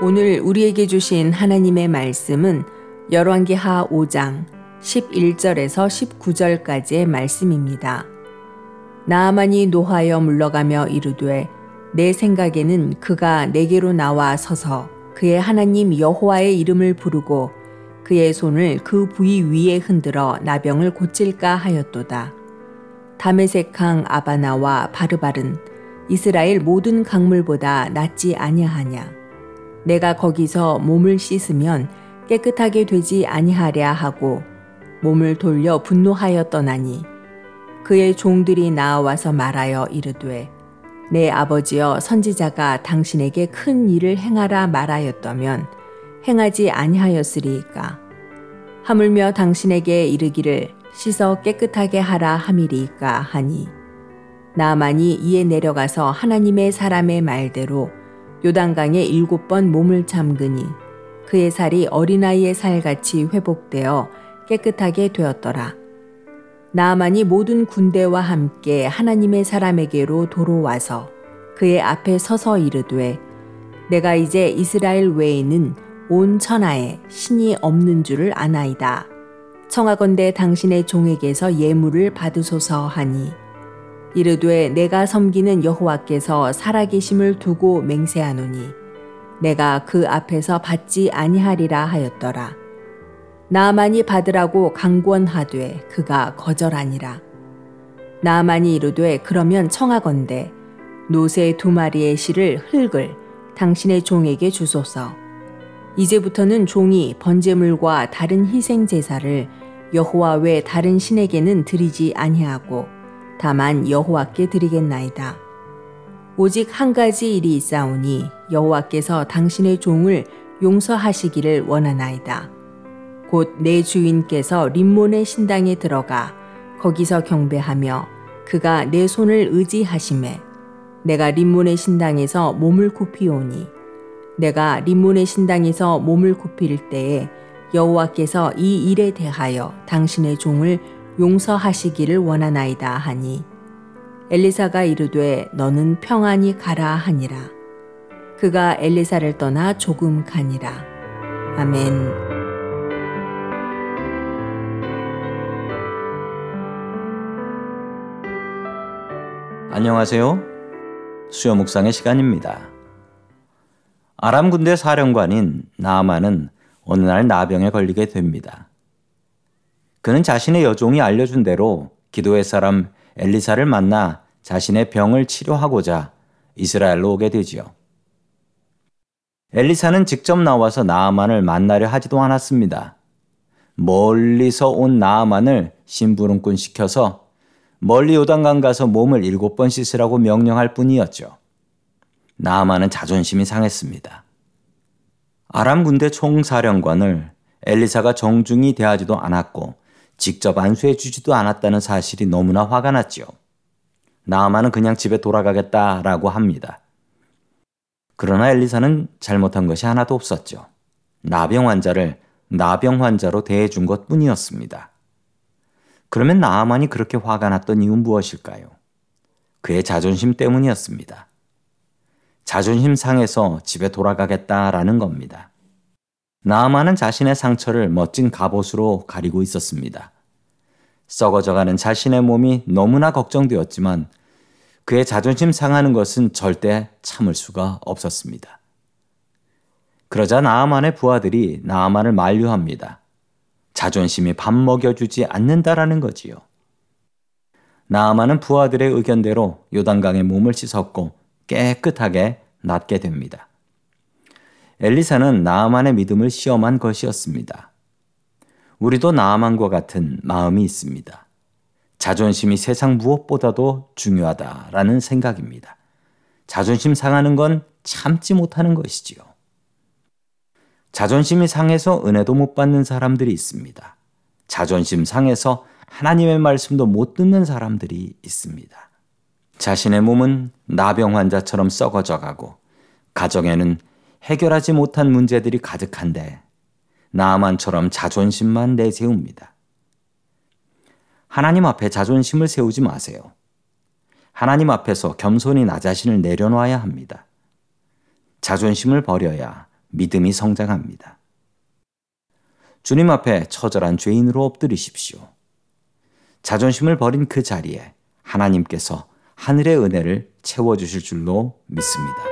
오늘 우리에게 주신 하나님의 말씀은 열왕기하 5장 11절에서 19절까지의 말씀입니다. 나아만이 노하여 물러가며 이르되 내 생각에는 그가 내게로 나와 서서 그의 하나님 여호와의 이름을 부르고 그의 손을 그 부위 위에 흔들어 나병을 고칠까 하였도다. 다메섹항 아바나와 바르바른 이스라엘 모든 강물보다 낫지 아니하냐. 내가 거기서 몸을 씻으면 깨끗하게 되지 아니하랴 하고 몸을 돌려 분노하여 떠나니 그의 종들이 나와서 말하여 이르되 내 아버지여 선지자가 당신에게 큰 일을 행하라 말하였다면 행하지 아니하였으리이까? 하물며 당신에게 이르기를 씻어 깨끗하게 하라 함이리이까 하니 나만이 이에 내려가서 하나님의 사람의 말대로 요단강에 일곱 번 몸을 잠그니 그의 살이 어린아이의 살같이 회복되어 깨끗하게 되었더라. 나만이 모든 군대와 함께 하나님의 사람에게로 도로 와서 그의 앞에 서서 이르되 내가 이제 이스라엘 외에는 온 천하에 신이 없는 줄을 아나이다. 청하건대 당신의 종에게서 예물을 받으소서 하니 이르되 내가 섬기는 여호와께서 살아계심을 두고 맹세하노니 내가 그 앞에서 받지 아니하리라 하였더라. 나만이 받으라고 강권하되 그가 거절하니라. 나만이 이르되 그러면 청하건대 노새 두 마리의 실을 흙을 당신의 종에게 주소서. 이제부터는 종이 번제물과 다른 희생 제사를 여호와 외 다른 신에게는 드리지 아니하고 다만 여호와께 드리겠나이다. 오직 한 가지 일이 있사오니 여호와께서 당신의 종을 용서하시기를 원하나이다. 곧 내 주인께서 림몬의 신당에 들어가 거기서 경배하며 그가 내 손을 의지하심에 내가 림몬의 신당에서 몸을 굽히오니 내가 림몬의 신당에서 몸을 굽힐 때에 여호와께서 이 일에 대하여 당신의 종을 용서하시기를 원하나이다 하니 엘리사가 이르되 너는 평안히 가라 하니라 그가 엘리사를 떠나 조금 가니라 아멘. 안녕하세요. 수요 묵상의 시간입니다. 아람 군대 사령관인 나아만은 어느 날 나병에 걸리게 됩니다. 그는 자신의 여종이 알려준 대로 기도의 사람 엘리사를 만나 자신의 병을 치료하고자 이스라엘로 오게 되지요. 엘리사는 직접 나와서 나아만을 만나려 하지도 않았습니다. 멀리서 온 나아만을 심부름꾼 시켜서 멀리 요단강 가서 몸을 일곱 번 씻으라고 명령할 뿐이었죠. 나아만은 자존심이 상했습니다. 아람 군대 총사령관을 엘리사가 정중히 대하지도 않았고 직접 안수해 주지도 않았다는 사실이 너무나 화가 났지요. 나아만은 그냥 집에 돌아가겠다라고 합니다. 그러나 엘리사는 잘못한 것이 하나도 없었죠. 나병 환자를 나병 환자로 대해준 것 뿐이었습니다. 그러면 나아만이 그렇게 화가 났던 이유는 무엇일까요? 그의 자존심 때문이었습니다. 자존심 상해서 집에 돌아가겠다라는 겁니다. 나아만은 자신의 상처를 멋진 갑옷으로 가리고 있었습니다. 썩어져가는 자신의 몸이 너무나 걱정되었지만 그의 자존심 상하는 것은 절대 참을 수가 없었습니다. 그러자 나아만의 부하들이 나아만을 만류합니다. 자존심이 밥 먹여주지 않는다라는 거지요. 나아만은 부하들의 의견대로 요단강에 몸을 씻었고 깨끗하게 낫게 됩니다. 엘리사는 나아만의 믿음을 시험한 것이었습니다. 우리도 나아만과 같은 마음이 있습니다. 자존심이 세상 무엇보다도 중요하다라는 생각입니다. 자존심 상하는 건 참지 못하는 것이지요. 자존심이 상해서 은혜도 못 받는 사람들이 있습니다. 자존심 상해서 하나님의 말씀도 못 듣는 사람들이 있습니다. 자신의 몸은 나병 환자처럼 썩어져 가고 가정에는 해결하지 못한 문제들이 가득한데 나만처럼 자존심만 내세웁니다. 하나님 앞에 자존심을 세우지 마세요. 하나님 앞에서 겸손히 나 자신을 내려놓아야 합니다. 자존심을 버려야 믿음이 성장합니다. 주님 앞에 처절한 죄인으로 엎드리십시오. 자존심을 버린 그 자리에 하나님께서 하늘의 은혜를 채워주실 줄로 믿습니다.